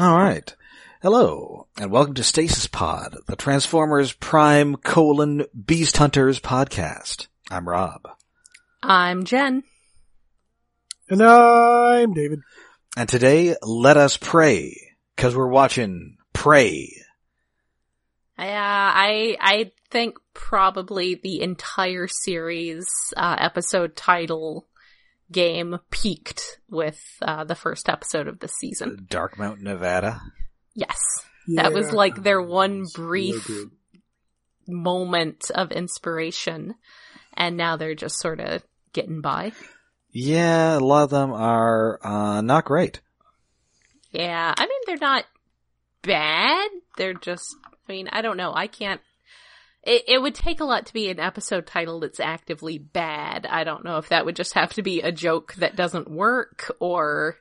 All right. Hello, and welcome to Stasis Pod, the Transformers Prime colon Beast Hunters podcast. I'm Rob. I'm Jen. And I'm David. And today, let us pray, cause we're watching Pray. Yeah, I I think probably the entire series uh, episode title game peaked with uh, the first episode of the season. Dark Mountain, Nevada. Yes, that was like their one It's real brief good. moment of inspiration, and now they're just sort of getting by. Yeah, a lot of them are, uh, not great. Yeah, I mean they're not bad. They're just I mean, I don't know. I can't it, it would take a lot to be an episode title that's actively bad. I don't know if that would just have to be a joke that doesn't work or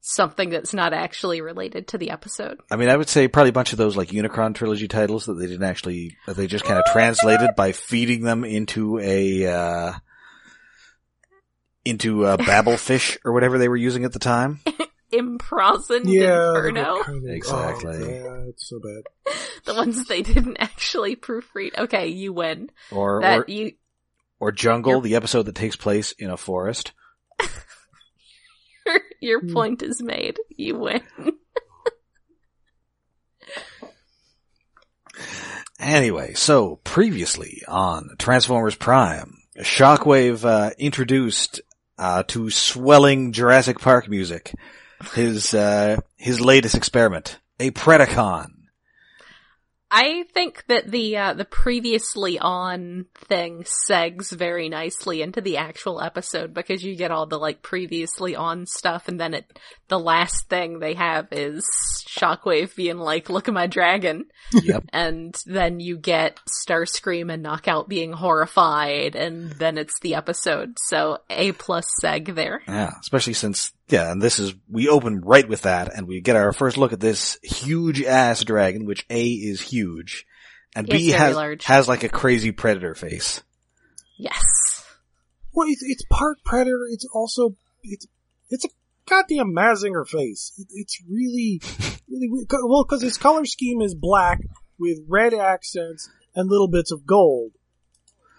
something that's not actually related to the episode. I mean, I would say probably a bunch of those like Unicron trilogy titles that they didn't actually, that they just kind of translated by feeding them into a, uh, into a Babelfish or whatever they were using at the time. Imprisoned Yeah, Inferno. they're kind of- Exactly. oh, yeah, it's so bad. The ones they didn't actually proofread. Okay, you win. Or, That or, you or Jungle, You're- the episode that takes place in a forest. your Hmm. point is made. You win. Anyway, so previously on Transformers Prime, Shockwave uh, introduced uh, to swelling Jurassic Park music his uh, his latest experiment, a Predacon. I think that the uh, the previously on thing segs very nicely into the actual episode because you get all the like previously on stuff, and then it the last thing they have is Shockwave being like, "Look at my dragon," Yep. and then you get Starscream and Knockout being horrified, and then it's the episode. So a plus seg there. Yeah, especially since yeah, and this is we open right with that, and we get our first look at this huge ass dragon, which A is huge, and It's B has large. has like a crazy predator face. Yes. Well, it's, it's part predator. It's also it's it's a goddamn Mazinger face. It, it's really really weird. 'Cause- well because its color scheme is black with red accents and little bits of gold,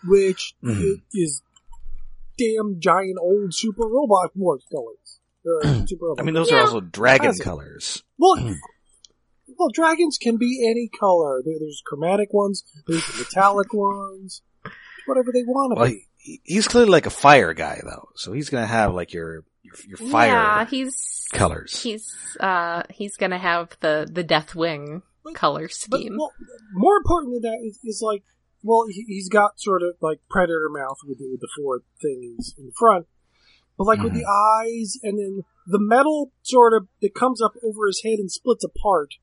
which Mhm. is damn giant old super robot war colors. I mean, those Yeah. are also dragon Classic. colors. Well, well, dragons can be any color. There's chromatic ones. There's metallic ones. Whatever they want to Well, be. he, he's clearly like a fire guy though, so he's gonna have like your your, your fire Yeah, he's colors. He's uh he's gonna have the the Deathwing color But scheme. well, more important than that is, is like, well, he, he's got sort of like predator mouth with the, with the four things in the front, but like with the mm-hmm. eyes and then the metal sort of that comes up over his head and splits apart,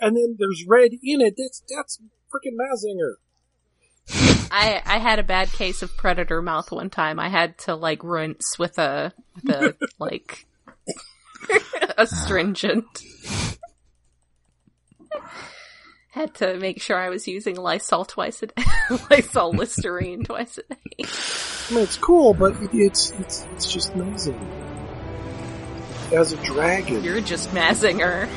and then there's red in it. That's that's freaking Mazinger. I I had a bad case of predator mouth one time. I had to like rinse with a with a like astringent. Had to make sure I was using Lysol twice a day. Lysol Listerine twice a day. I mean, it's cool, but it, it's it's it's just Mazinger as a dragon. You're just Mazinger.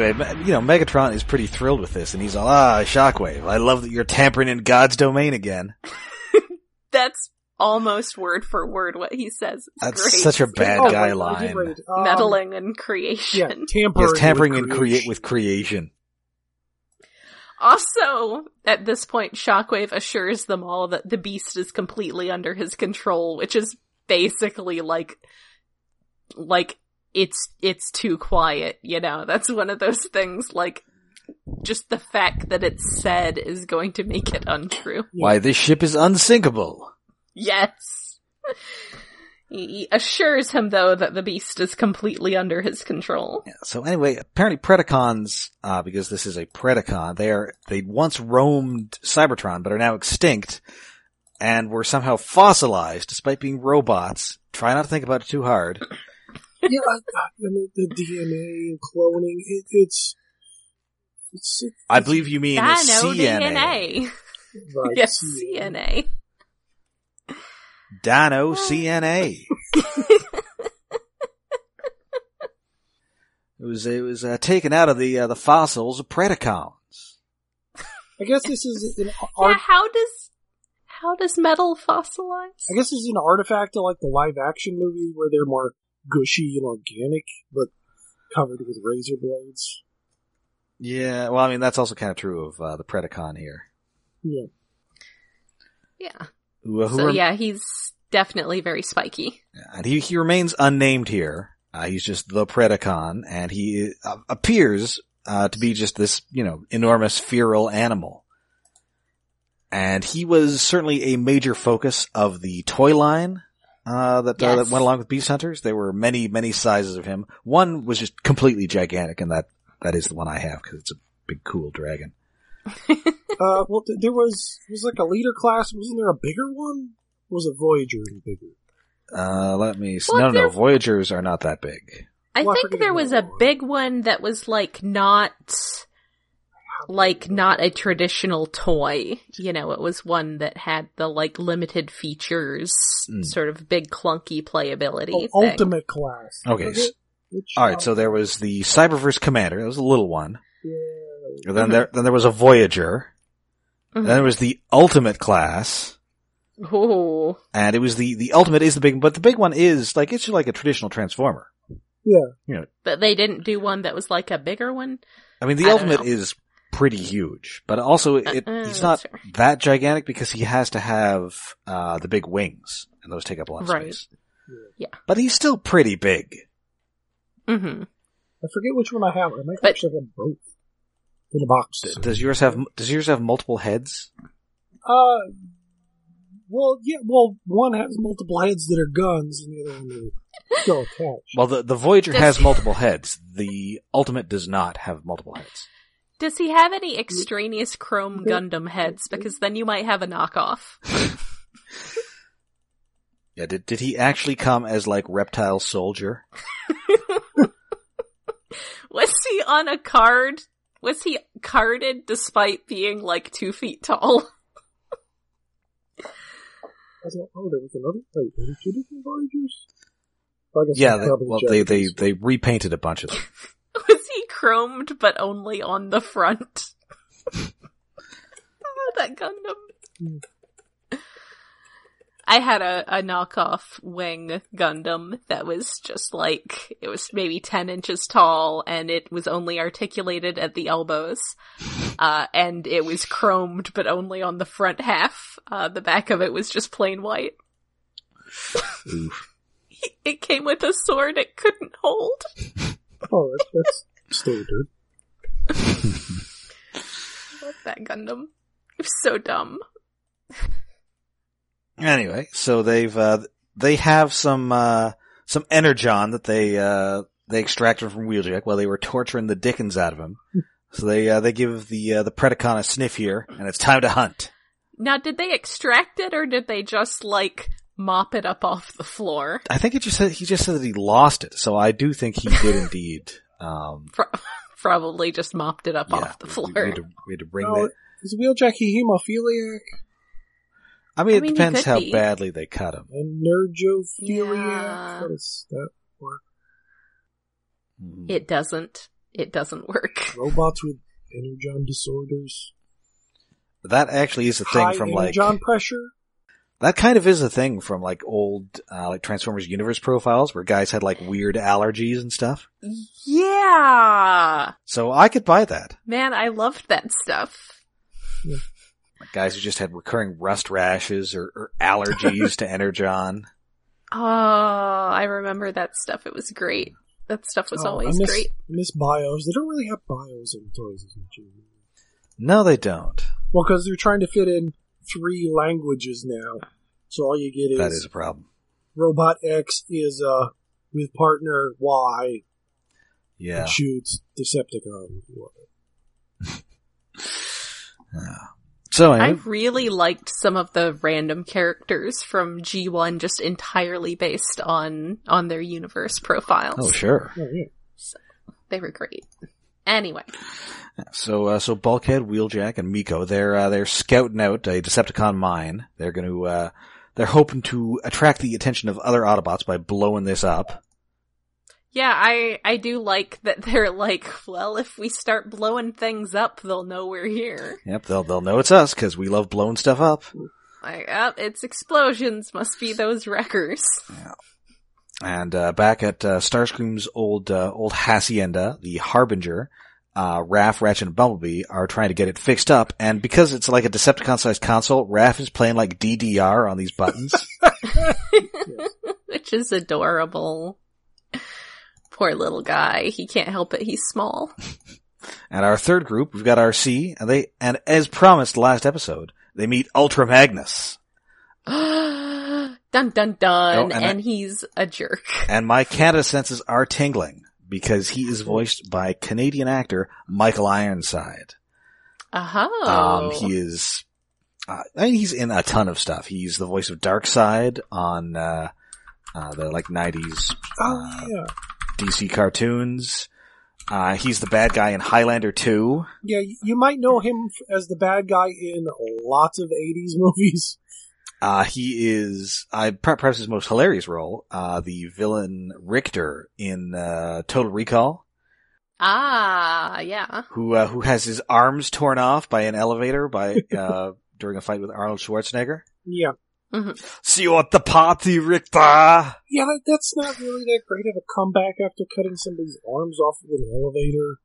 Anyway, you know, Megatron is pretty thrilled with this, and he's all, ah, Shockwave, I love that you're tampering in God's domain again. That's almost word for word what he says. It's That's great. such a bad Oh, guy I- I line. write. Um, meddling and Yeah, tampering. Yes, tampering with and create creation. with creation. Also, at this point, Shockwave assures them all that the beast is completely under his control, which is basically like, like, it's, it's too quiet, you know? That's one of those things, like, just the fact that it's said is going to make it untrue. Why, this ship is unsinkable. Yes. He assures him though that the beast is completely under his control. Yeah, so anyway, apparently Predacons, uh, because this is a Predacon, they are, they once roamed Cybertron, but are now extinct, and were somehow fossilized despite being robots. Try not to think about it too hard. Yeah, I, I mean, the DNA and cloning, it, it's, it's, it's, I believe you mean Dino CNA. DNA. right, yes, see, CNA. Dino CNA. It was it was uh, taken out of the uh, the fossils of Predacons. I guess this is an Yeah, how does how does metal fossilize? I guess this is an artifact of like the live action movie where they're more gushy and organic, but covered with razor blades. Yeah, well, I mean that's also kind of true of uh, the Predacon here. Yeah. Yeah. Who, who So rem- yeah, he's definitely very spiky. and he he remains unnamed here. Uh, he's just the Predacon, and he uh, appears uh, to be just this you know enormous feral animal. And he was certainly a major focus of the toy line uh, that, uh, that went along with Beast Hunters. There were many, many sizes of him. One was just completely gigantic, and that that is the one I have because it's a big, cool dragon. Uh, well, th- there was was like a leader class. Wasn't there a bigger one? Or was it Voyager and bigger? Uh, let me. Well, no, no, there- Voyagers are not that big. I Well, think forget there was a one. big one that was like not like not a traditional toy. You know, it was one that had the like limited features, Mm. sort of big clunky playability. Oh, thing. Ultimate class. Okay, Was it? All right, so there was the Cyberverse Commander. That was a little one. Yeah. And then Mhm. there, then there was a Voyager. Mhm. And then there was the Ultimate class. Ooh. And it was the, the Ultimate is the big, but the big one is like, it's just like a traditional Transformer. Yeah. You know. But they didn't do one that was like a bigger one. I mean, the I Ultimate is pretty huge, but also it, Uh, uh, he's not that's fair. that gigantic because he has to have, uh, the big wings and those take up a lot of Right. space. Yeah. But he's still pretty big. Mm-hmm. I forget which one I have. I might But- actually have both in a box. D- Does yours have, does yours have multiple heads? Uh, well, yeah. Well, one has multiple heads that are guns, and the other one is still attached. Well, the, the Voyager Does- has multiple heads. The Ultimate does not have multiple heads. Does he have any extraneous chrome Gundam heads? Because then you might have a knockoff. Yeah, did, did he actually come as like Reptile Soldier? Was he on a card? Was he carded despite being like two feet tall? I thought, oh, there was another. Wait, there were two different Voyagers. Yeah, they, well, they, they, they repainted a bunch of them. Chromed but only on the front? oh, that Gundam. I had a, a knockoff wing Gundam that was just like, it was maybe 10 inches tall and it was only articulated at the elbows. Uh, and it was chromed but only on the front half. Uh, the back of it was just plain white. Oof. It came with a sword it couldn't hold. Oh, that's standard. Love that Gundam. It was so dumb. Anyway, so they've, uh, they have some, uh, some energon that they, uh, they extracted from Wheeljack while they were torturing the dickens out of him. So they, uh, they give the, uh, the Predacon a sniff here, and it's time to hunt. Now, did they extract it or did they just like mop it up off the floor? I think it just said, he just said that he lost it, so I do think he did indeed, um, Pro- Probably just mopped it up yeah, off the floor. We, had to, we had to bring No, that. is Wheeljack a hemophiliac I mean, I it mean, depends how be. badly they cut him. and nerdophiliac? Yeah. How does that work? Mhm. It doesn't. It doesn't work. Robots with energon disorders. That actually is a thing High from like energon pressure. That kind of is a thing from like old uh, like Transformers Universe profiles where guys had like weird allergies and stuff. Yeah! So I could buy that. Man, I loved that stuff. Like guys who just had recurring rust rashes or, or allergies to energon. Oh, I remember that stuff. It was great. That stuff was Oh, always I miss, great. miss bios. They don't really have bios in toys as much anymore. No, they don't. Well, because they're trying to fit in three languages now. So all you get is, That is a problem. Robot X is uh with partner Y Yeah. and shoots Decepticon. yeah. So I really liked some of the random characters from G1 just entirely based on on their universe profiles. oh sure. Oh, yeah. They were great. Anyway, So uh, so Bulkhead, Wheeljack, and Miko they're uh, they're scouting out a Decepticon mine. They're going to uh, they're hoping to attract the attention of other Autobots by blowing this up. yeah, I I do like that they're like, well, if we start blowing things up, they'll know we're here. Yep, they'll they'll know it's us because we love blowing stuff up. Like, oh, it's explosions. Must be those wreckers. And uh, back at uh, Starscream's old uh, old hacienda, the Harbinger, uh, Raf, Ratchet, and Bumblebee are trying to get it fixed up. And because it's like a Decepticon-sized console, Raf is playing like DDR on these buttons. Which is adorable. Poor little guy. He can't help it. He's small. and our third group, we've got Arcee, and they and as promised last episode, they meet Ultra Magnus. dun dun dun. Oh, and and I- he's a jerk. And my Canada senses are tingling because he is voiced by Canadian actor Michael Ironside. Oh. Um, he is, uh, I mean, he's in a ton of stuff. He's the voice of Darkseid on, uh, uh, the like 90s Oh yeah, DC cartoons. Uh, he's the bad guy in Highlander 2. yeah. You might know him as the bad guy in lots of '80s movies. Uh, he is, per- perhaps his most hilarious role, uh, the villain Richter in, uh, Total Recall, ah, yeah. who, uh, who has his arms torn off by an elevator by, uh, during a fight with Arnold Schwarzenegger. Yeah, See you at the party, Richter! yeah. That, that's not really that great of a comeback after cutting somebody's arms off with an elevator.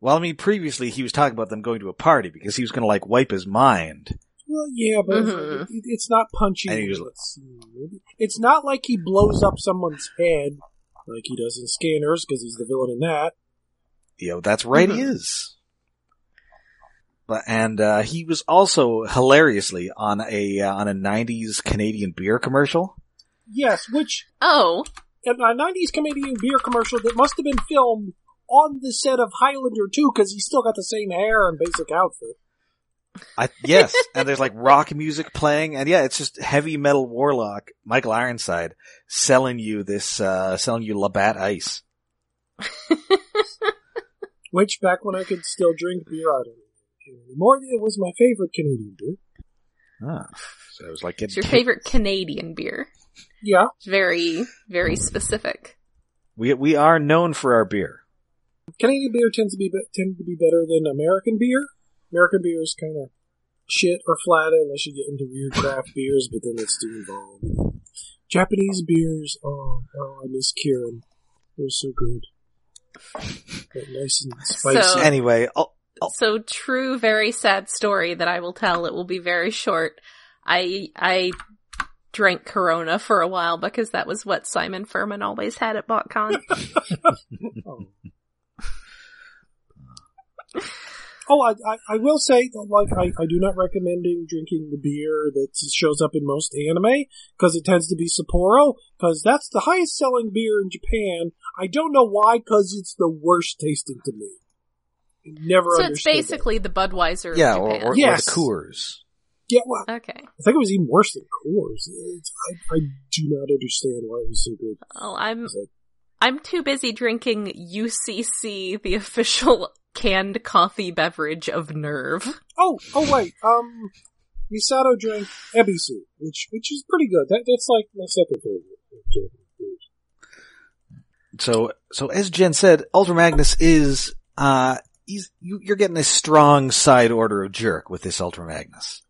Well, I mean, previously he was talking about them going to a party because he was going to like wipe his mind. Well, yeah, but Mhm. it, it's not punchy. And he It's, it's not like he blows up someone's head like he does in Scanners because he's the villain in that. You know, that's right, he Mhm. is. But and uh, he was also hilariously on a uh, on a '90s Canadian beer commercial. Yes, which Oh, in a '90s Canadian beer commercial that must have been filmed on the set of Highlander 2 because he's still got the same hair and basic outfit. I, yes, and there's like rock music playing, and yeah, it's just heavy metal warlock Michael Ironside selling you this, uh, selling you Labatt Ice. Which back when I could still drink beer, I don't drink anymore. It was my favorite Canadian beer. Ah, so it was like it's getting your favorite Canadian beer. Yeah, very, very specific. We we are known for our beer. Canadian beer tends to be, be tend to be better than American beer. American beer is kind of shit or flat unless you get into weird craft beers, but then it's too involved. Japanese beers, oh, oh, I miss Kirin. They're so good. They're nice and spicy. So- Anyway, oh, So true, very sad story that I will tell. It will be very short. I I drank Corona for a while because that was what Simon Furman always had at BotCon. Oh. Oh, I, I, I will say, like, I, I do not recommend drinking the beer that shows up in most anime, because it tends to be Sapporo, because that's the highest selling beer in Japan. I don't know why, because it's the worst tasting to me. Never so it's understood that. basically the Budweiser yeah, of or, Japan. or, Yes. or the Coors. Yeah, well, okay. I think it was even worse than Coors. I, I do not understand why it was so good. Oh, I'm like, I'm too busy drinking UCC, the official canned coffee beverage of NERV. oh, oh wait, um, Misato drank Ebisu, which, which is pretty good. That, that's like my second favorite. of Japanese beers. So, so as Jen said, Ultra Magnus is, uh, he's, you, you're getting a strong side order of jerk with this Ultra Magnus.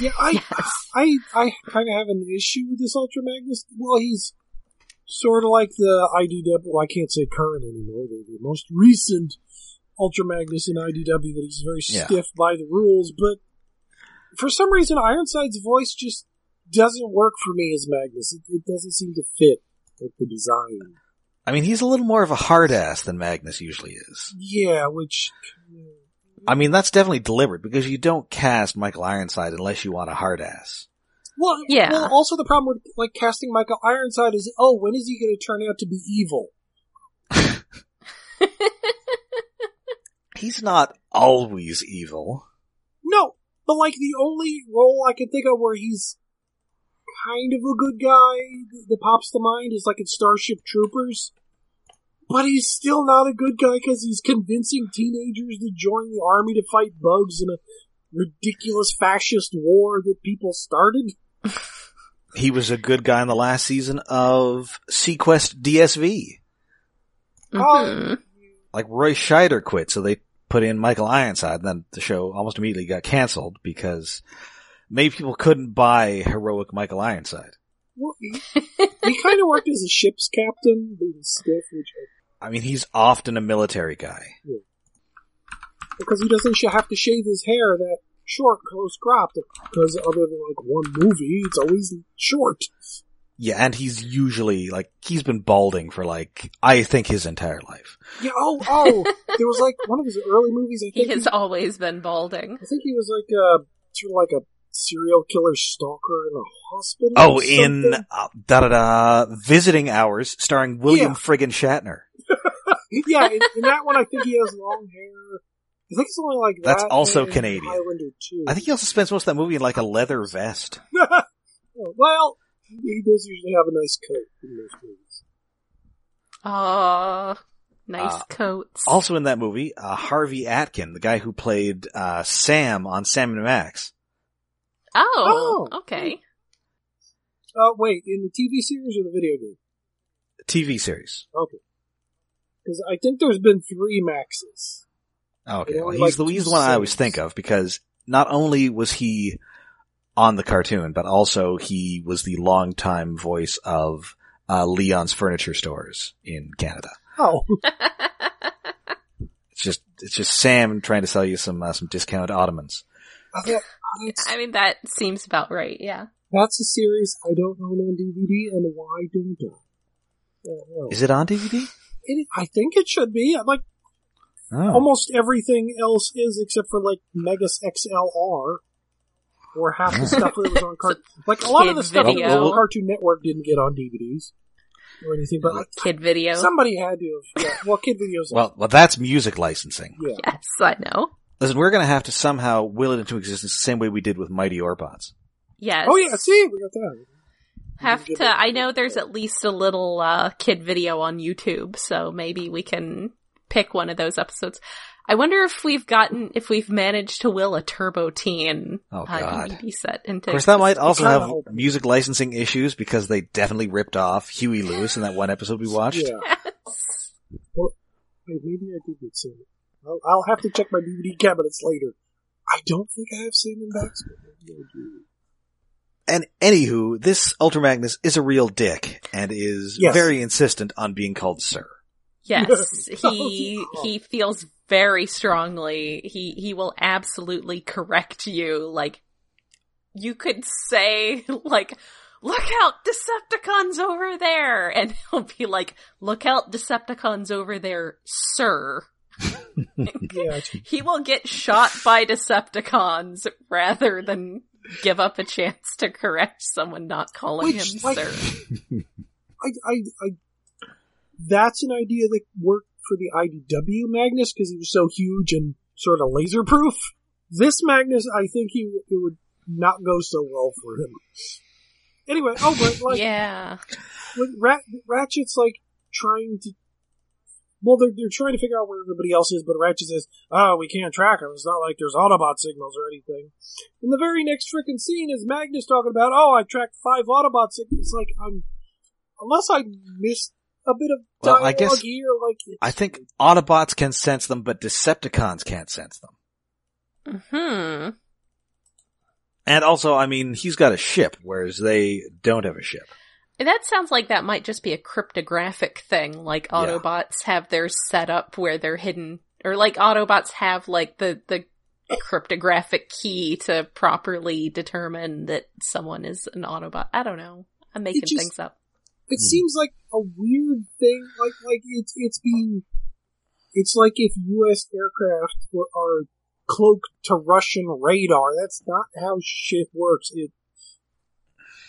Yeah, I, Yes. I, I kind of have an issue with this Ultra Magnus. Well, he's sort of like the IDW. Well, I can't say current anymore. The, the most recent Ultra Magnus in IDW that he's very Yeah. stiff by the rules. But for some reason, Ironside's voice just doesn't work for me as Magnus. It, it doesn't seem to fit with the design. I mean, he's a little more of a hard ass than Magnus usually is. Yeah, which I mean, that's definitely deliberate because you don't cast Michael Ironside unless you want a hard ass. Well, Yeah. Well, also the problem with like casting Michael Ironside is, oh, when is he going to turn out to be evil? He's not always evil. No, but like the only role I can think of where he's kind of a good guy that pops to mind is like in Starship Troopers. But he's still not a good guy because he's convincing teenagers to join the army to fight bugs in a ridiculous fascist war that people started. He was a good guy in the last season of SeaQuest DSV. Mhm. Like Roy Scheider quit, so they put in Michael Ironside. And then the show almost immediately got canceled because maybe people couldn't buy heroic Michael Ironside. Well, he, he kind of worked as a ship's captain, stuff, which I mean, he's often a military guy. because he doesn't have to shave his hair that short, close cropped. Because other than like one movie, it's always short. Yeah, and he's usually like he's been balding for like I think his entire life. Yeah. Oh, oh. there was like one of his early movies. I He think. has always been balding. I think he was like a sort of like a serial killer stalker in a hospital. Oh, or in uh, da da da visiting hours, starring William Yeah. friggin' Shatner. yeah, in, in that one, I think he has long hair. I think it's only like That's that also Canadian. Highlander too. I think he also spends most of that movie in like a leather vest. well, he does usually have a nice coat in those movies. Oh, nice Uh, coats. Also in that movie, uh, Harvey Atkin, the guy who played uh, Sam on Sam and Max. oh, Oh. okay. Uh, wait, in the TV series or the video game? TV series. Okay. Because I think there's been three Maxes. Okay, well, he's like the he's two the one I always think of because not only was he on the cartoon, but also he was the longtime voice of uh, Leon's Furniture Stores in Canada. Oh, It's just it's just Sam trying to sell you some uh, some discounted ottomans. I I mean, that seems about right, yeah. that's a series I don't own on DVD, and why don't I? I. Is it on DVD? It, I think it should be. Like Oh. almost everything else is, except for like Megas XLR, or half the stuff that was on Cartoon. Like a lot of the Kid stuff that was on Cartoon Network didn't get on DVDs or anything, but like Kid video. somebody had to. Have, yeah, well, kid videos. Well, well, that's music licensing. yeah. Yes, I know. Listen, we're going to have to somehow will it into existence the same way we did with Mighty Orbots. Yes. Oh yeah, see, we got that. Have to, it- I know there's at least a little, uh, kid video on YouTube, so maybe we can pick one of those episodes. I wonder if we've gotten, if we've managed to will a Turbo Teen Oh, uh, God. DVD set into Of course, that might also have music licensing issues because they definitely ripped off Huey Lewis in that one episode we watched. Yeah. Well, wait, maybe I did get Sam. I'll, I'll have to check my DVD cabinets later. I don't think I have Sam and Max. but maybe I do. And anywho, this Ultra Magnus is a real dick and is Yes. very insistent on being called Sir. Yes, Oh, he he feels very strongly. He he will absolutely correct you. Like you could say, like, "Look out, Decepticons over there," and he'll be like, "Look out, Decepticons over there, sir." Yeah, He will get shot by Decepticons rather than give up a chance to correct someone not calling Which, him like- sir. I, I, I, that's an idea that worked for the IDW Magnus because he was so huge and sort of laser proof. This Magnus, I think he it would not go so well for him. Anyway, oh, but like, yeah. Rat, Ratchet's like trying to. Well, they're, they're trying to figure out where everybody else is, but Ratchet says, "Oh, we can't track them. It's not like there's Autobot signals or anything." And the very next freaking scene is Magnus talking about, "Oh, I tracked five Autobot signals." It's like I'm, unless I missed a bit of Well, I guess- here, like it's- I think Autobots can sense them, but Decepticons can't sense them. Hmm. And also, I mean, he's got a ship, whereas they don't have a ship. That sounds like that might just be a cryptographic thing, like Yeah. Autobots have theirs set up where they're hidden, or like Autobots have like the, the cryptographic key to properly determine that someone is an Autobot. I don't know. I'm making just- things up. it seems like a weird thing. Like like it's it's being. It's like if U.S. aircraft were are cloaked to Russian radar. That's not how shit works. It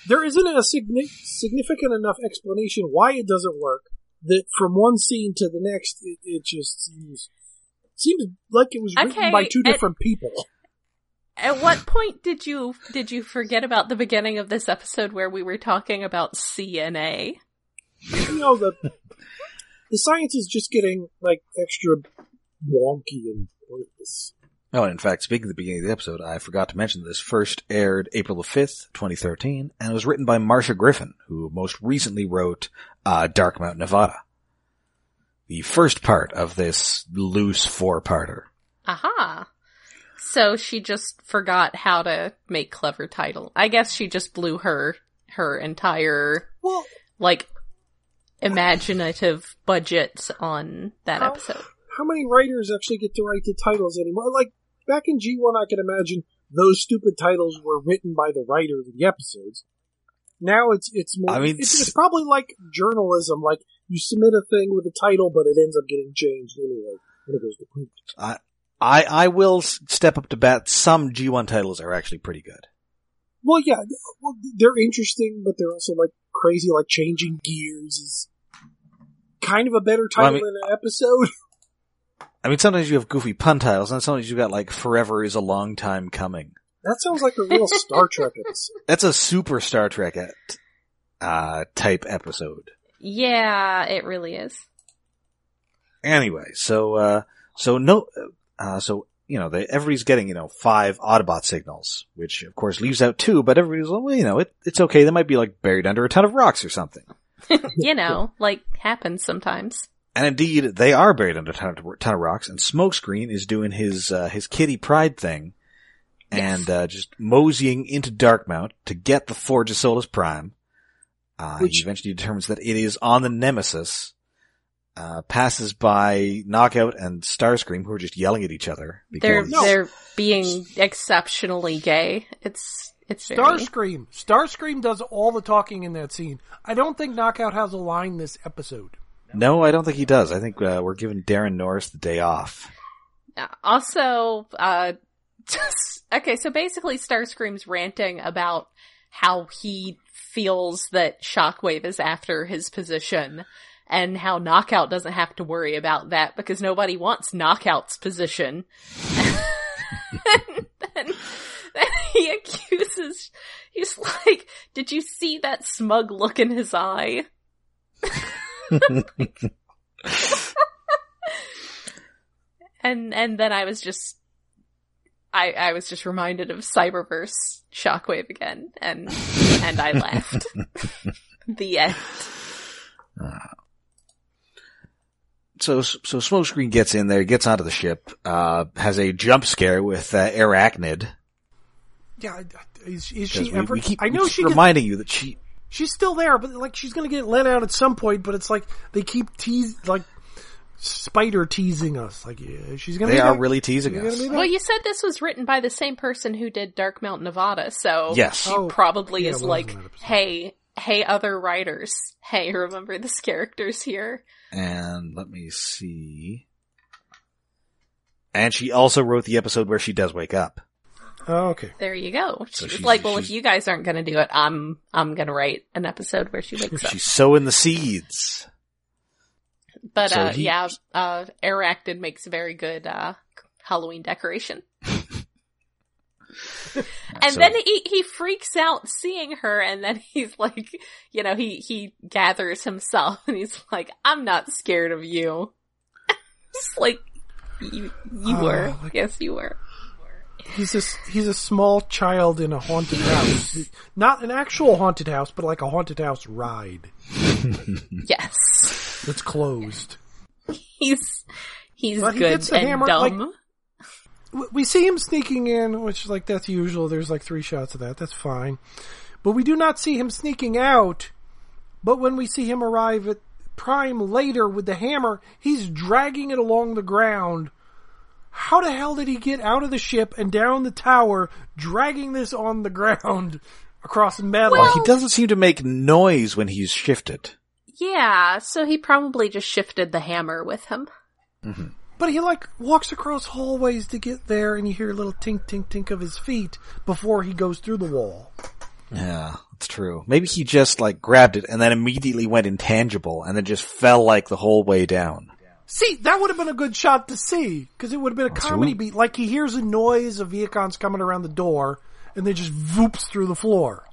there isn't a significant enough explanation why it doesn't work that from one scene to the next, it, it just seems seems like it was written Okay, by two and- different people. At what point did you did you forget about the beginning of this episode where we were talking about CNA? You know the the science is just getting like extra wonky and pointless. Oh, and in fact, speaking of the beginning of the episode, I forgot to mention this first aired April the 5th, 2013, and it was written by Marsha Griffin, who most recently wrote uh, Darkmount, Nevada. The first part of this loose four-parter. Aha. So she just forgot how to make clever title. I guess she just blew her her entire Well, like imaginative budgets on that How- episode. how many writers actually get to write the titles anymore? Like back in G1, I can imagine those stupid titles were written by the writers of the episodes. Now it's it's more. I mean, it's, it's probably like journalism. Like you submit a thing with a title, but it ends up getting changed anyway when it goes to print. I, I will step up to bat. Some G1 titles are actually pretty good. Well, yeah, well, they're interesting, but they're also like crazy. Like changing gears is kind of a better Well, I title mean- than an episode. I mean, sometimes you have goofy pun titles, and sometimes you've got like "Forever is a long time coming." That sounds like a real Star Trek episode. That's a super Star Trek uh, type episode. Yeah, it really is. Anyway, so uh, so no, uh, so you know, they, everybody's getting you know five Autobot signals, which of course leaves out two, but everybody's like, well, you know, it, it's okay. They might be like buried under a ton of rocks or something. you know, like happens sometimes. And indeed, they are buried under a ton of, ton of rocks. And Smokescreen is doing his uh, his Kitty Pryde thing, and Yes. uh, just moseying into Darkmount to get the Forge of Solus Prime. Uh, Which- he eventually determines that it is on the Nemesis. Uh, passes by Knockout and Starscream, who are just yelling at each other. They're Because, No. they're being exceptionally gay. It's it's very Starscream. Starscream does all the talking in that scene. I don't think Knockout has a line this episode. no, I don't think he does. I think uh, we're giving Daran Norris the day off. Uh, Also, uh, okay, so basically Starscream's ranting about how he feels that Shockwave is after his position and how Knockout doesn't have to worry about that because nobody wants Knockout's position. and then, then he accuses, he's like, did you see that smug look in his eye? And and then I was just I I was just reminded of Cyberverse Shockwave again and and I laughed. the end. Ah, so so Smokescreen gets in there, gets onto the ship, uh, has a jump scare with uh, Airachnid. Yeah, I- I- is, is 'Cause she we, ever? we keep, I know keep she. Gets, reminding you that she. she's still there, but like she's gonna get let out at some point. But it's like they keep tease like spider teasing us. Like yeah, she's gonna. They be are back. really teasing She's us. Well, you said this was written by the same person who did Darkmount Nevada, so Yes. she Oh, probably yeah, it is was like, in that episode. "Hey, hey, other writers, hey, remember this character's here." And let me see. And she also wrote the episode where she does wake up. Oh, okay. There you go. She So was she's- like, "Well, if you guys aren't going to do it, I'm I'm going to write an episode where she wakes up." She's sowing the seeds. But So uh, he- yeah, uh, Airachnid makes a very good uh, Halloween decoration. and So- then he he freaks out seeing her, and then he's like, you know, he he gathers himself, and he's like, "I'm not scared of you." Just like you you Oh, were, like- yes, you were. He's a he's a small child in a haunted house, not an actual haunted house, but like a haunted house ride Yes, It's closed. he's he's But he good gets the and hammer, dumb. like- We see him sneaking in, which is like that's usual. There's like three shots of that. That's fine, but we do not see him sneaking out. But when we see him arrive at Prime later with the hammer, he's dragging it along the ground. How the hell did he get out of the ship and down the tower, dragging this on the ground across metal? Well, he doesn't seem to make noise when he's shifted. yeah, so he probably just shifted the hammer with him. Mm-hmm. But he like walks across hallways to get there, and you hear a little tink tink tink of his feet before he goes through the wall. Yeah. It's true. Maybe he just like grabbed it and then immediately went intangible and then just fell like the whole way down. See, that would have been a good shot to see, because it would have been a That's comedy beat. Like he hears a noise of Vehicons coming around the door, and then just voops through the floor.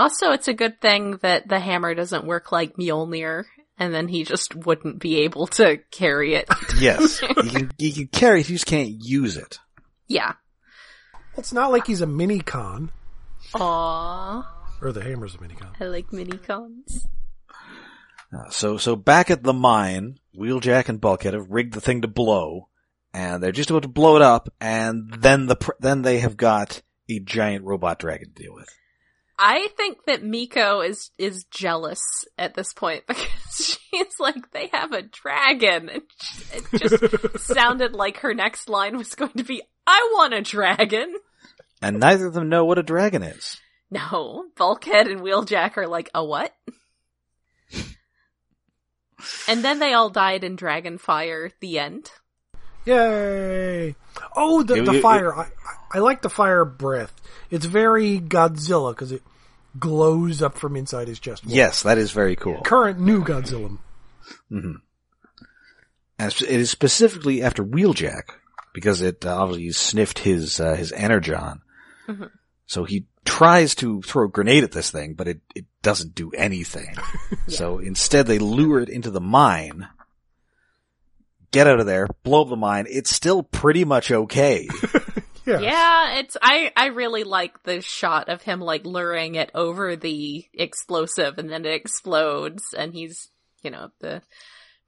Also, it's a good thing that the hammer doesn't work like Mjolnir, and then he just wouldn't be able to carry it. Yes. you can, you can carry it, you just can't use it. yeah. It's not like he's a mini con, Aww. or the hammer's a mini con. I like mini cons. Uh, so, so back at the mine, Wheeljack and Bulkhead have rigged the thing to blow, and they're just about to blow it up, and then the, then they have got a giant robot dragon to deal with. I think that Miko is is jealous at this point because she's like, they have a dragon. And it just sounded like her next line was going to be, I want a dragon. And neither of them know what a dragon is. No, Bulkhead and Wheeljack are like, a what? and then they all died in Dragonfire, the end. Yay! Oh, the, You- the you- fire. I, I- I like the fire breath. It's very Godzilla because it glows up from inside his chest. wall. Yes, that is very cool. Current new Godzilla. And it is specifically after Wheeljack, because it uh, obviously sniffed his, uh, his energon. Mhm. So he tries to throw a grenade at this thing, but it, it doesn't do anything. So instead they lure it into the mine, get out of there, blow up the mine. It's still pretty much okay. Yeah. Yeah, it's I I really like the shot of him like luring it over the explosive and then it explodes and he's, you know, the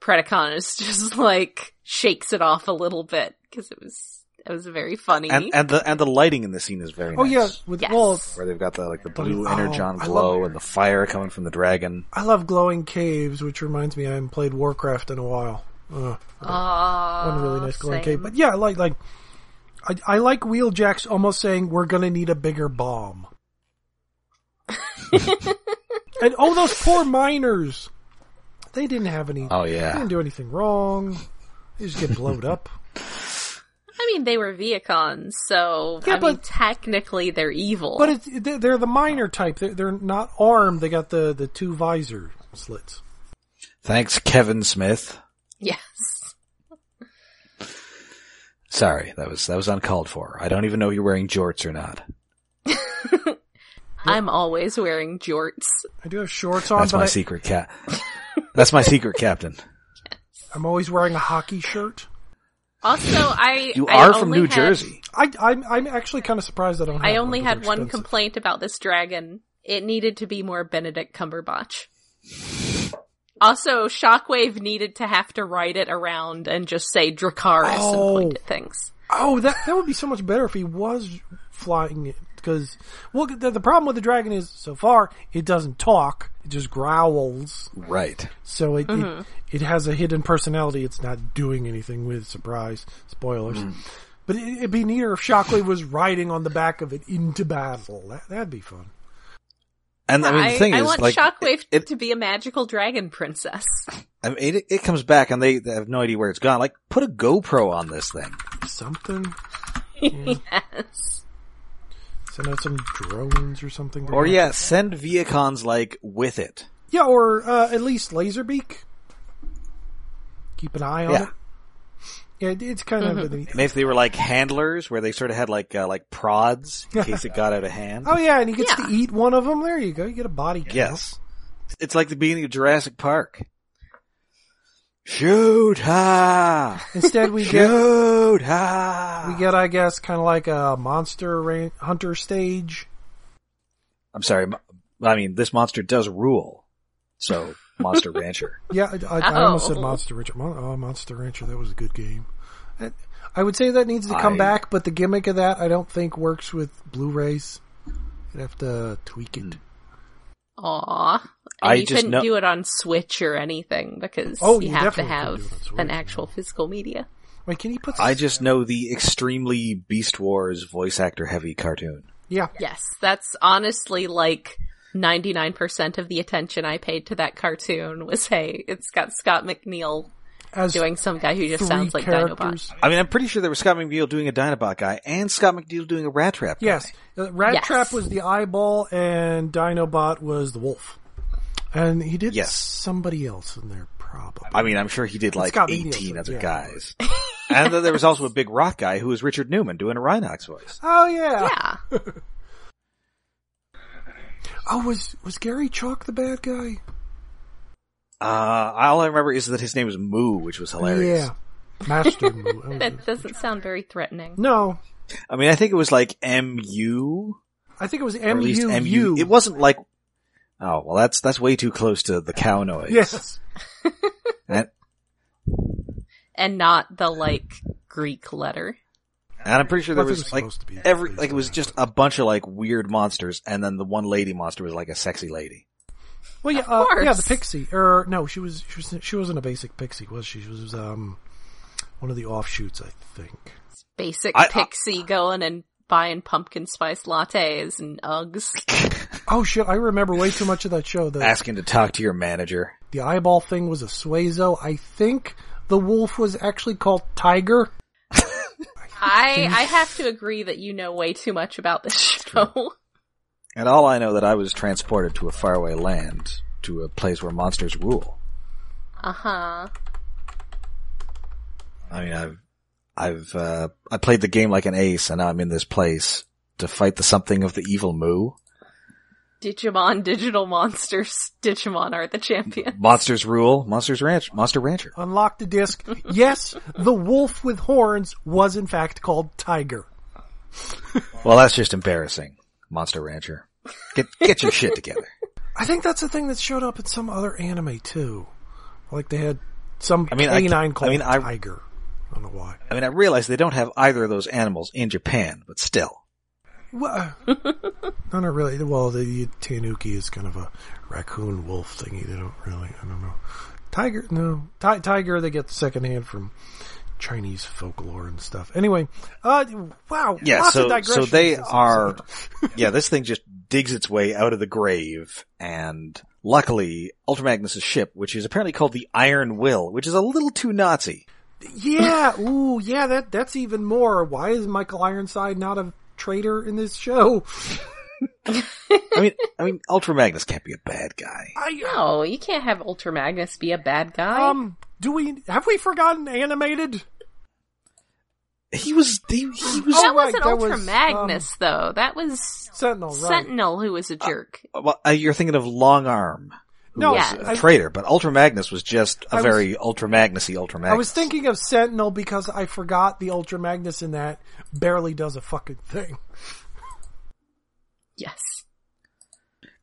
Predacon is just like shakes it off a little bit because it was it was very funny. and, and the, and the lighting in the scene is very Oh nice. yeah. With Yes. well, Where they've got the, like the blue Oh, energon glow love- and the fire coming from the dragon. I love glowing caves, which reminds me I haven't played Warcraft in a while. Uh, Aw, one really nice glowing same. cave. But yeah, I like like I, I like Wheeljack's almost saying we're gonna need a bigger bomb. and oh, those poor miners! They didn't have any. Oh yeah, They yeah. didn't do anything wrong. They just get blowed up. I mean, they were Vehicons, so Yeah, I mean, but- technically they're evil. But it's they're they're the miner type. They're, they're not armed. They got the the two visor slits. Thanks, Kevin Smith. yes. Sorry, that was that was uncalled for. I don't even know if you're wearing jorts or not. I'm always wearing jorts. I do have shorts on, That's but my I, secret cat. That's my secret captain. I'm always wearing a hockey shirt. Also, I You I are from New had- Jersey. I, I'm I'm actually kind of surprised I don't. Have I only but had they're one expensive. complaint about this dragon. It needed to be more Benedict Cumberbatch. Also, Shockwave needed to have to ride it around and just say Dracarys Oh. and point at things. Oh, that that would be so much better if he was flying it. Because well, the, the problem with the dragon is so far it doesn't talk; it just growls. Right. So it Mm-hmm. it, it has a hidden personality. It's not doing anything with surprise spoilers. Mm. But it, it'd be neater if Shockwave was riding on the back of it into battle. That, that'd be fun. And I mean, the thing I is, want like, Shockwave it, to be a magical dragon princess. I mean, it, it comes back and they, they have no idea where it's gone. Like, put a GoPro on this thing. Something. yes. Send out some drones or something. Or watch. yeah, send Vehicons like with it. yeah, or uh, at least Laserbeak. Keep an eye on Yeah. it. Yeah, it's kind of. Maybe if they were like handlers, where they sort of had like uh, like prods in case it got out of hand. Oh yeah, and he gets Yeah. to eat one of them. There you go. You get a body count. Yes, it's like the beginning of Jurassic Park. Shoot ha! Instead, we get Shoot ha! we get, I guess, kind of like a monster ran- hunter stage. I'm sorry. I mean, this monster does rule. So, Monster Rancher. Yeah, I, I, I oh. almost said Oh. Monster Rancher. Mon- oh, Monster Rancher, that was a good game. I- I would say that needs to come I- back, but the gimmick of that I don't think works with Blu-rays. You'd have to tweak it. Hmm. Aw. I you just couldn't know- do it on Switch or anything because Oh, you you have to have do it on Switch, an yeah. actual physical media. Wait, can you put? I just know the extremely Beast Wars voice actor heavy cartoon. yeah. Yes, that's honestly like 99% of the attention I paid to that cartoon was, hey, it's got Scott McNeil as doing some guy who just sounds like Dinobot. characters. I mean, I'm pretty sure there was Scott McNeil doing a Dinobot guy and Scott McNeil doing a Rat Trap guy. Yes, uh, Rat Yes. Trap was the eyeball, and Dinobot was the wolf, and he did Yes. somebody else in there probably. I mean, I'm sure he did like 18 other yeah. guys. and then there was also a big rock guy who was Richard Newman doing a Rhinox voice. oh yeah. Yeah. Oh, was was Gary Chalk the bad guy? Uh, all I remember is that his name was Moo, which was hilarious. Yeah, Master. Moo. That doesn't sound very threatening. no, I mean, I think it was like M-U, I think it was or at M least U M-U. U. It wasn't like, oh, well, that's, that's way too close to the cow noise. Yes. And, And not the like Greek letter. And I'm pretty sure there Well, I think was was like to be every, like it was just a bunch of like weird monsters and then the one lady monster was like a sexy lady. Well, yeah, Of uh, yeah, the pixie. Or no, she was she was she wasn't a basic pixie, was she? She was um one of the offshoots, I think. Basic I- I- pixie going and buying pumpkin spice lattes and Uggs. Oh shit! I remember way too much of that show. The Asking to talk to your manager. the eyeball thing was a Suezo. I think the wolf was actually called Tiger. I I have to agree that you know way too much about this show. And all I know that I was transported to a faraway land, to a place where monsters rule. Uh huh. I mean, I've, I've, uh, I played the game like an ace and now I'm in this place to fight the something of the evil Moo. Digimon, digital monsters, Digimon are the champion. Monsters rule, Monsters Ranch, Monster Rancher. Unlock the disc. yes, the wolf with horns was in fact called Tiger. Well, that's just embarrassing, Monster Rancher. Get, get your shit together. I think that's the thing that showed up in some other anime too. Like they had some I mean, I- canine I called mean, I- Tiger. I don't know why. I mean, I realize they don't have either of those animals in Japan, but still. Well, no, not really. Well, the Tanuki is kind of a raccoon wolf thingy. They don't really. I don't know. Tiger, no. Ti- tiger, they get secondhand from Chinese folklore and stuff. Anyway, uh, wow. Yeah, so, so they are, yeah, this thing just digs its way out of the grave and luckily Ultra Magnus's ship, which is apparently called the Iron Will, which is a little too Nazi. Yeah, ooh, yeah. That that's even more. Why is Michael Ironside not a traitor in this show? I mean, I mean, Ultra Magnus can't be a bad guy. I No, you can't have Ultra Magnus be a bad guy. um. Do we have we forgotten animated? He was, he, he was, that oh, right, wasn't that Ultra was, um, Magnus though. That was Sentinel, right? Sentinel who was a jerk. well, uh, you're thinking of Longarm. Who No, was Yeah. a I- traitor, but Ultra Magnus was just a I was- very Ultra Magnusy Ultra Magnus. I was thinking of Sentinel because I forgot the Ultra Magnus in that barely does a fucking thing. Yes.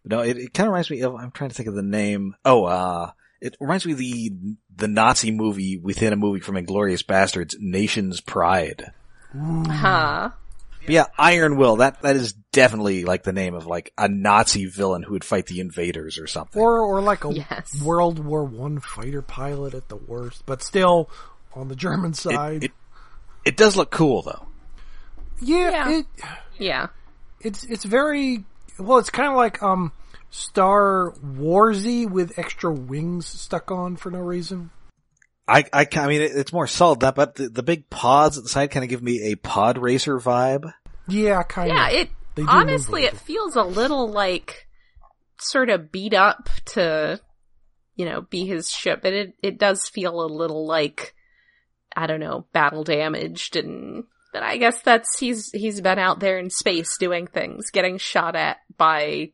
No, it, it kind of reminds me of, I'm trying to think of the name. Oh, uh, it reminds me of the, the Nazi movie within a movie from Inglorious Bastards, Nation's Pride. Huh. But yeah, Iron Will, that, that is definitely like the name of like a Nazi villain who would fight the invaders or something. Or or like a Yes. World War One fighter pilot at the worst, but still on the German It, side. it, it does look cool though. yeah, Yeah. it Yeah. it's it's very well. It's kind of like um Star Warsy with extra wings stuck on for no reason. I, I, I mean, it, it's more solid, that, but the, the big pods at the side kind of give me a pod racer vibe. Yeah, kind of. Yeah, it They do move a honestly it feels a little like sort of beat up to you know, be his ship, but it it does feel a little like I don't know, battle damaged and but I guess that's he's he's been out there in space doing things, getting shot at by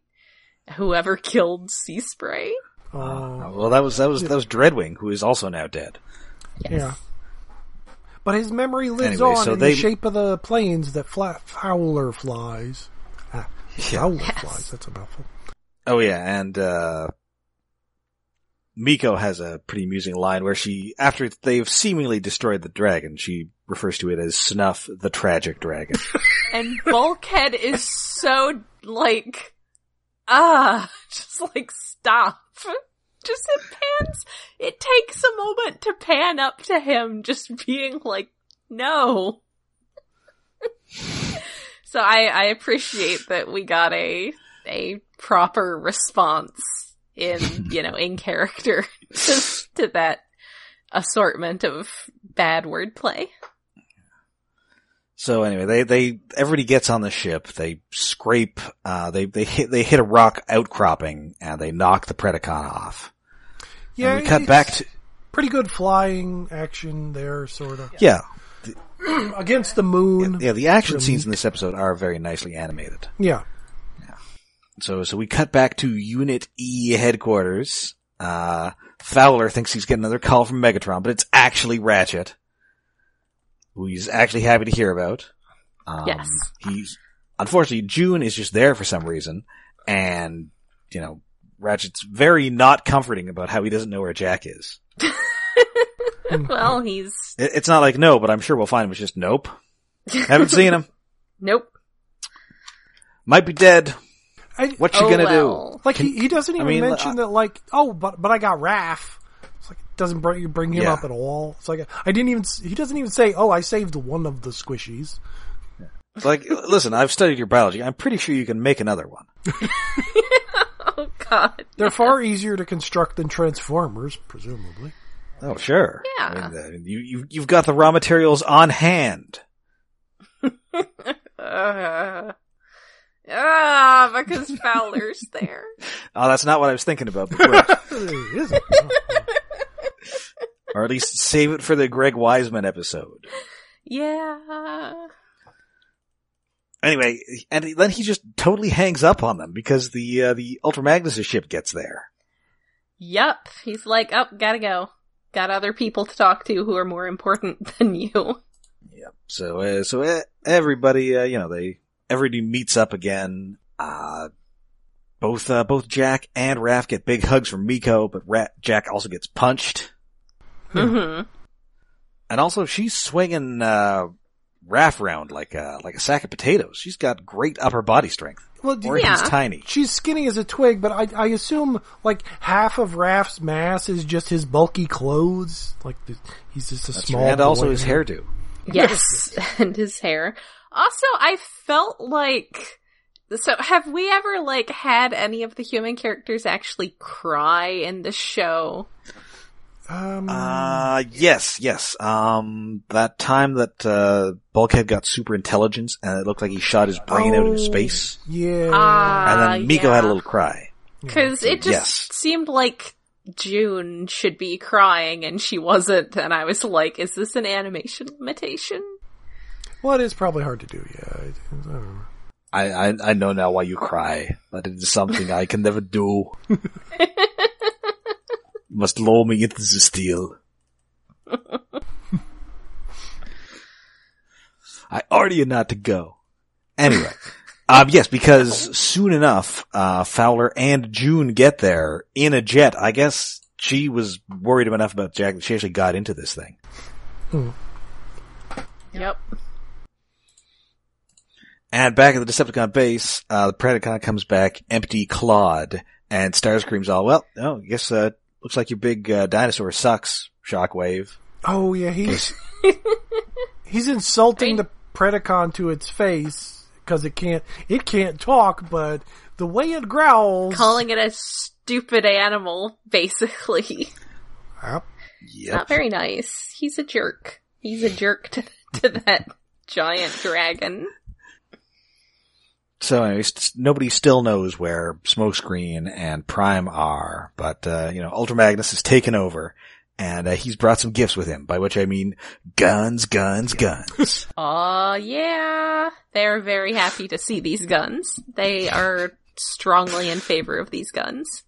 whoever killed Seaspray. Oh, Well, that was, that was, that was Dreadwing, who is also now dead. yeah. But his memory lives Anyway, on so in they- the shape of the planes that fla- Fowler flies. Ah, Fowler Yes. flies. That's a mouthful. Oh yeah, and uh Miko has a pretty amusing line where she, after they've seemingly destroyed the dragon, she refers to it as Snuff the Tragic Dragon. And Bulkhead is so like ah, just like stop. Just it pans it takes a moment to pan up to him just being like, no. so I, I appreciate that we got a a proper response in, you know, in character to, to that assortment of bad wordplay. So anyway, they, they, everybody gets on the ship, they scrape, uh, they, they hit, they hit a rock outcropping and they knock the Predacon off. Yeah, and we cut it's back to, pretty good flying action there, sort of yeah, against the moon. yeah, the action scenes in this episode are very nicely animated. Yeah. yeah. So, so we cut back to Unit E headquarters. Uh, Fowler thinks he's getting another call from Megatron, but it's actually Ratchet, who he's actually happy to hear about. Um, Yes. He's, unfortunately, June is just there for some reason, and, you know, Ratchet's very not comforting about how he doesn't know where Jack is. Well, he's It, it's not like no, but I'm sure we'll find him. It's just nope. Haven't seen him. nope. Might be dead. I, What you Oh, gonna well. like he, he doesn't even mean, mention uh, that like oh but but I got Raf. It's like it doesn't bring bring him Yeah. up at all. It's like I didn't even he doesn't even say oh I saved one of the squishies. Like, listen, I've studied your biology. I'm pretty sure you can make another one. Oh God. They're far easier to construct than Transformers, presumably. Oh, sure. Yeah. I mean, uh, you, you, you've got the raw materials on hand. Uh, ah, because Fowler's there. Oh, that's not what I was thinking about. But great. It isn't. Or at least save it for the Greg Wiseman episode. Yeah. Anyway, and then he just totally hangs up on them because the uh, the Ultra Magnus' ship gets there. Yup. He's like, oh, gotta go. Got other people to talk to who are more important than you. Yep. So, uh, so uh, everybody, uh, you know, they everybody meets up again. Uh, both uh, both Jack and Raf get big hugs from Miko, but Ra- Jack also gets punched, hmm and also she's swinging uh, Raf around like a like a sack of potatoes. She's got great upper body strength, Well, do or you- he's Yeah. tiny. she's skinny as a twig, but I, I assume like half of Raf's mass is just his bulky clothes. Like the, he's just a That's small right. and also boy. his hairdo. Yes. and his hair. Also, I felt like, so have we ever like had any of the human characters actually cry in the show? Um, Uh, yes, yes. Um, that time that, uh, Bulkhead got super intelligence and it looked like he shot his brain out into Oh, space. Yeah. Ah. And then Miko yeah. had a little cry. Cause it just Yes. seemed like June should be crying and she wasn't, and I was like, is this an animation limitation? well, it is probably hard to do. Yeah. I, I don't know. I, I, I know now why you cry, but it is something I can never do. you must lull me into the steel. I order you not to go. Anyway. Um, yes, because soon enough, uh, Fowler and June get there in a jet. I guess she was worried enough about Jack that she actually got into this thing. Yep. And back at the Decepticon base, uh, the Predacon comes back empty clawed, and Starscream's all, well, oh, I guess, uh, looks like your big, uh, dinosaur sucks, Shockwave. Oh yeah, he's he's insulting the Predacon to its face because it can't it can't talk, but the way it growls, Calling it a stupid animal, basically. Yep. Yep. Not very nice. He's a jerk. He's a jerk to, to that giant dragon. So anyway, st- nobody still knows where Smokescreen and Prime are, but, uh, you know, Ultra Magnus has taken over, and, uh, he's brought some gifts with him, by which I mean guns, guns, guns. Aw, yeah. They're very happy to see these guns. They are strongly in favor of these guns.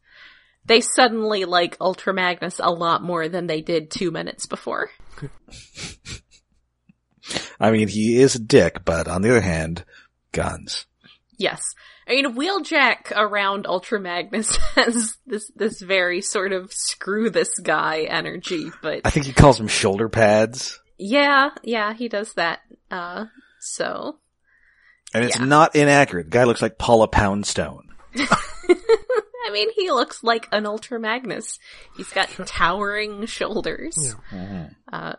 They suddenly like Ultra Magnus a lot more than they did two minutes before. I mean, he is a dick, but on the other hand, guns. Yes. I mean, Wheeljack around Ultra Magnus has this, this very sort of screw this guy energy, but I think he calls them shoulder pads. yeah, yeah, he does that. Uh, so. And it's Yeah. not inaccurate. The guy looks like Paula Poundstone. I mean, he looks like an Ultra Magnus. He's got towering shoulders. Yeah. Uh,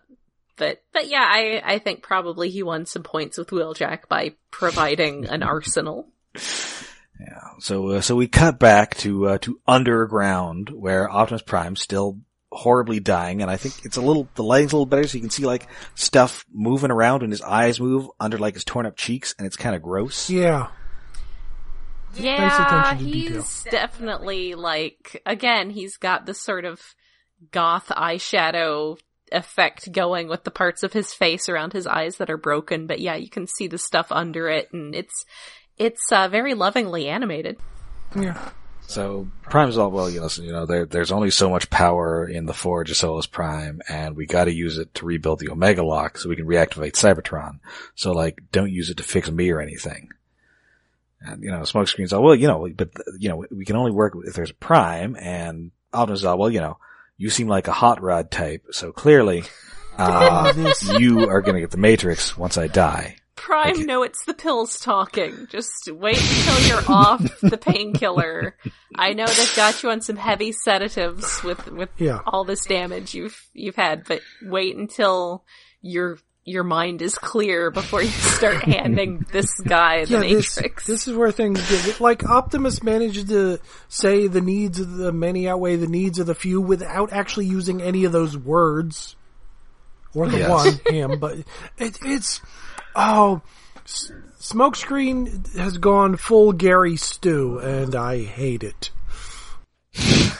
but, but yeah, I, I think probably he won some points with Wheeljack by providing an arsenal. Yeah. So, uh, so we cut back to, uh, to underground where Optimus Prime still horribly dying, and I think it's a little the lighting's a little better, so you can see like stuff moving around, and his eyes move under like his torn up cheeks, and it's kind of gross. Yeah. Yeah, attention he's detail. definitely like again, he's got this sort of goth eyeshadow effect going with the parts of his face around his eyes that are broken, but yeah, you can see the stuff under it and it's it's uh, very lovingly animated. Yeah. So Prime's all well, you know, listen, you know, there, there's only so much power in the Forge of Solus Prime, and we got to use it to rebuild the Omega Lock so we can reactivate Cybertron. So like, don't use it to fix me or anything. And you know, Smokescreen's all well, you know, but you know, we can only work if there's a Prime, and Optimus is all well, you know, you seem like a hot rod type, so clearly, uh, you are going to get the Matrix once I die. Prime, Okay. no, it's the pills talking. Just wait until you're off the painkiller. I know they've got you on some heavy sedatives with with Yeah. all this damage you've you've had, but wait until your your mind is clear before you start handing this guy the Yeah, this, Matrix. this is where things get like Optimus managed to say the needs of the many outweigh the needs of the few without actually using any of those words or the Yes. one him, but it, it's oh, S- Smokescreen has gone full Gary Stu, and I hate it.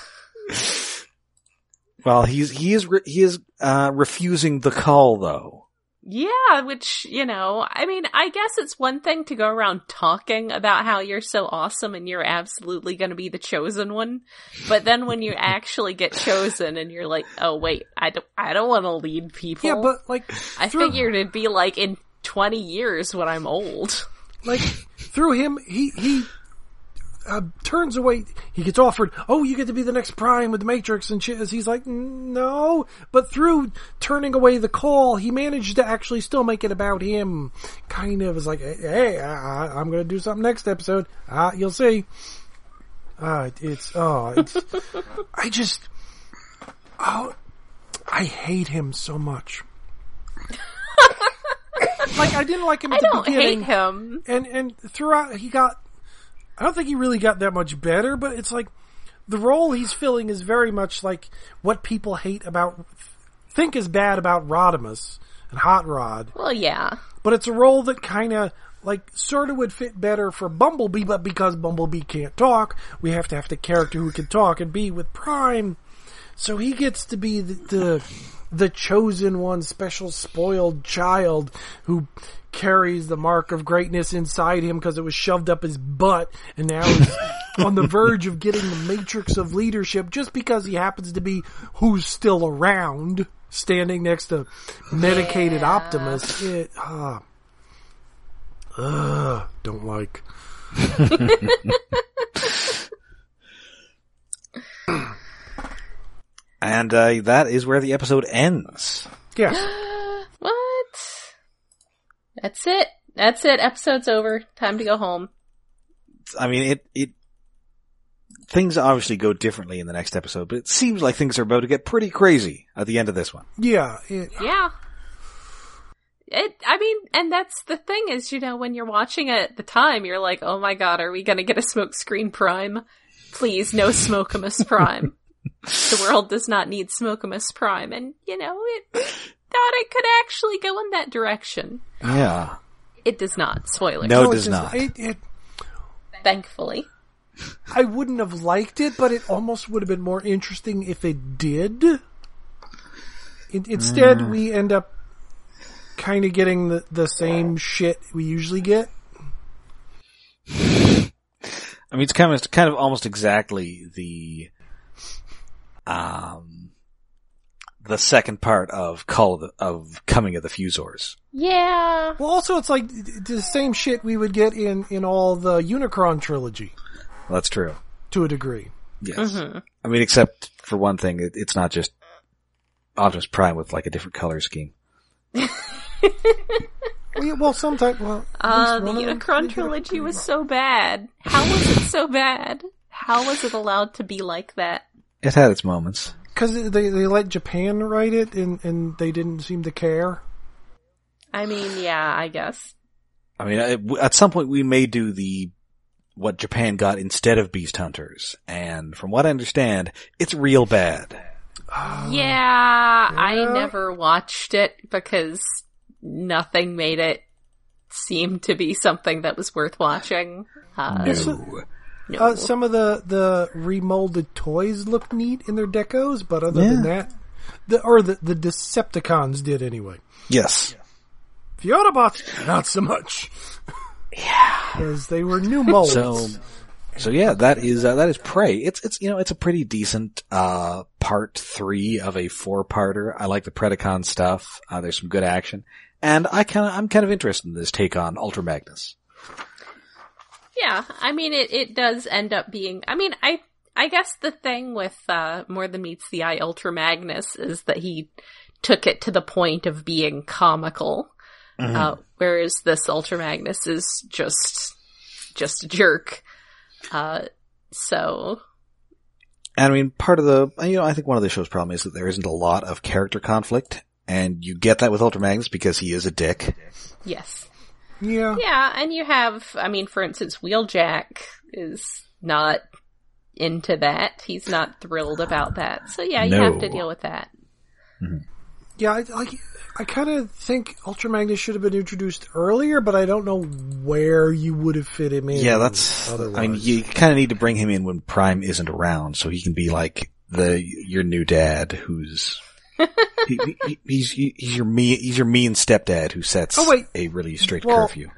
Well, he's he is re- he is uh, refusing the call though. Yeah, which, you know, I mean, I guess it's one thing to go around talking about how you're so awesome and you're absolutely going to be the chosen one. But then when you actually get chosen and you're like, oh wait, I don't, I don't want to lead people. Yeah, but like I through- figured it'd be like in 20 years when I'm old. like through him he he uh, turns away. He gets offered oh you get to be the next prime with the matrix and shit he's like no. But through turning away the call he managed to actually still make it about him. Kind of is like hey I, I- i'm gonna do something next episode. Ah you'll see. Uh it's oh it's i just oh i hate him so much. Like i didn't like him at I the don't beginning. hate him. and and throughout he got I don't think he really got that much better, but it's like the role he's filling is very much like what people hate about think is bad about Rodimus and Hot Rod, Well, yeah. but it's a role that kind of like sort of would fit better for Bumblebee, but because Bumblebee can't talk, we have to have the character who can talk and be with Prime. So he gets to be the, the the chosen one, special spoiled child who carries the mark of greatness inside him because it was shoved up his butt, and now is on the verge of getting the matrix of leadership just because he happens to be who's still around, standing next to medicated Yeah. Optimus. It, ah, ugh, don't like. And uh, that is where the episode ends. Yeah. What? That's it. That's it. Episode's over. Time to go home. I mean, it it things obviously go differently in the next episode, but it seems like things are about to get pretty crazy at the end of this one. Yeah, it, Yeah. It, I mean, and that's the thing is, you know, when you're watching it at the time, you're like, oh my god, are we gonna get a smoke screen prime? Please, no smoke Smokemus Prime. the world does not need Smokemus Prime. And, you know, it thought it could actually go in that direction. Yeah. It does not. Spoilers. No, it no, does not. It, it, Thankfully. I wouldn't have liked it, but it almost would have been more interesting if it did. In, instead, Mm. we end up kind of getting the, the same shit we usually get. I mean, it's kind of it's kind of almost exactly the um the second part of Call of, the, of Coming of the Fuzors. Yeah. Well, also, it's like the same shit we would get in, in all the Unicron trilogy That's true. to a degree. Yes. Mhm. I mean, except for one thing, it, it's not just Optimus Prime with like a different color scheme. Well, yeah, well sometimes, well, Uh, the one them- Unicron trilogy was so bad. How was it so bad? How was it allowed to be like that? It had its moments. Because they, they let Japan write it and, and they didn't seem to care. I mean, yeah, I guess. I mean, at some point we may do the what Japan got instead of Beast Hunters, and from what I understand, it's real bad. Yeah, I never watched it because nothing made it seem to be something that was worth watching. Uh, No. No. Uh, some of the the remolded toys look neat in their decos, but other than that, the or the the Decepticons did anyway. Yes. The Autobots, not so much. Yeah, because they were new molds. So, so yeah, that is uh, that is Prey. It's it's you know it's a pretty decent uh part three of a four parter. I like the Predacon stuff. Uh, there's some good action, and I kind of I'm kind of interested in this take on Ultra Magnus. Yeah, I mean it. It does end up being. I mean, I I guess the thing with uh, more than meets the eye Ultra Magnus is that he took it to the point of being comical, uh, whereas this Ultra Magnus is just just a jerk. Uh, so And I mean, part of the you know I think one of the show's problem is that there isn't a lot of character conflict, and you get that with Ultra Magnus because he is a dick. yes, yeah, yeah, and you have. I mean, for instance, Wheeljack is not into that. He's not thrilled about that. So yeah, you No. have to deal with that. Mm-hmm. yeah. I, like I kind of think Ultra Magnus should have been introduced earlier, but I don't know where you would have fit him in. Yeah, that's. otherwise. I mean, you kind of need to bring him in when Prime isn't around, so he can be like the your new dad, who's he, he- he's he- he's your me he's your mean stepdad who sets Oh, wait. a really strict Well- curfew.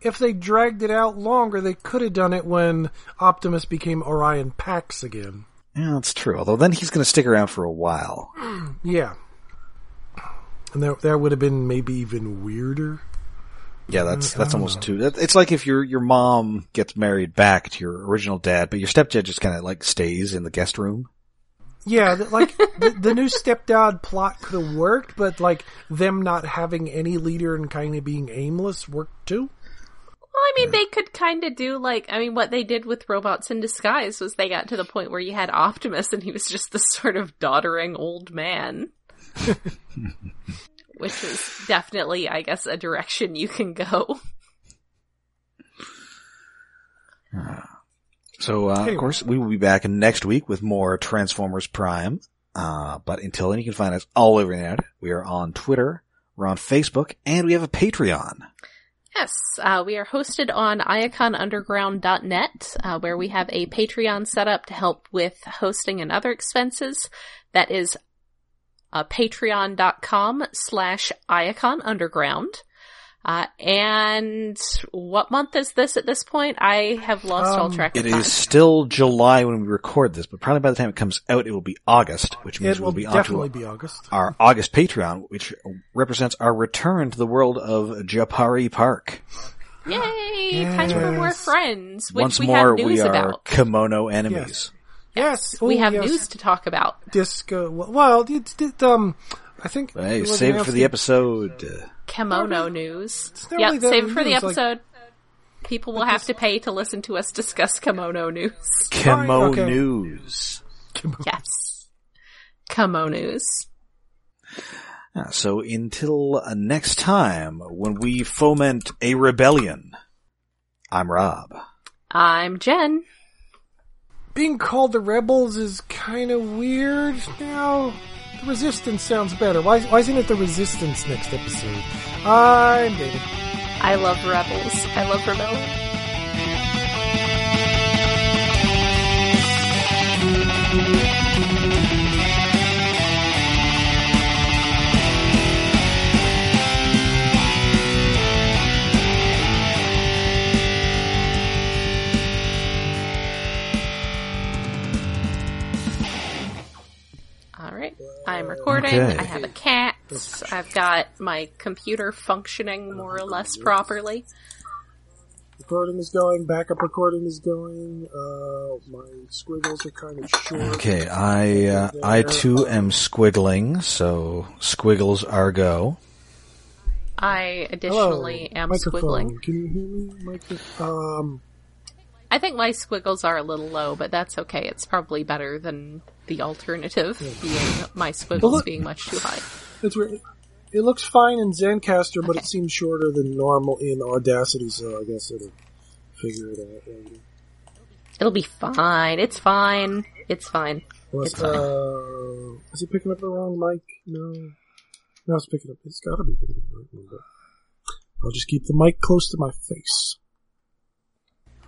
if they dragged it out longer, they could have done it when Optimus became Orion Pax again. Yeah, that's true. Although then he's going to stick around for a while. Yeah. And that, that would have been maybe even weirder. Yeah, that's mm, that's almost know. too. It's like if your your mom gets married back to your original dad, but your stepdad just kind of like stays in the guest room. Yeah, like the, the new stepdad plot could have worked, but like them not having any leader and kind of being aimless worked too. Well, I mean, they could kind of do like, I mean, what they did with Robots in Disguise was they got to the point where you had Optimus and he was just this sort of doddering old man. Which is definitely, I guess, a direction you can go. So, uh, Anyway. of course, we will be back next week with more Transformers Prime. Uh, but until then, you can find us all over the internet. We are on Twitter, we're on Facebook, and we have a Patreon. Yes, uh, we are hosted on iaconunderground.net, uh, where we have a Patreon set up to help with hosting and other expenses. That is uh, patreon.com slash iaconunderground. Uh, and what month is this at this point? I have lost all Um, track of It time. is still July when we record this, but probably by the time it comes out, it will be August, which means It we'll be definitely be August. our August Patreon, which represents our return to the world of Japari Park. Yay! Time for more friends, which Once we more, have news we are about. kimono enemies. Yes, we oh, have yes. news to talk about. Disco. Well, it, it, um, I think. Hey, save it for announced the that- episode. Kimono news. not Yeah, really save it for the news, like- episode. People will have to pay to listen to us discuss kimono news. Kimo okay. News. Yes. Kimono news. Uh, So until uh, next time, when we foment a rebellion, I'm Rob. I'm Jen. Being called the rebels is kind of weird. Now, the resistance sounds better. Why, why isn't it the resistance next episode? I'm David. I love rebels. I love rebellion. I'm recording. Okay. I have a cat. I've got my computer functioning more or less properly. Recording is going. Backup recording is going. Uh, my squiggles are kind of short. Okay, I uh, I too am squiggling, so squiggles are go. I Hello, additionally am microphone. squiggling. Can you hear me? Micro- um, I think my squiggles are a little low, but that's okay. It's probably better than the alternative being my squiggles look- being much too high. it's weird. It looks fine in Zencastr, but it seems shorter than normal in Audacity, so I guess it'll figure it out later. It'll be fine. It's fine. It's fine. Well, It's fine. uh, is he picking up the wrong mic? No. No, it's picking up. It's got to be picking up the right one. But I'll just keep the mic close to my face.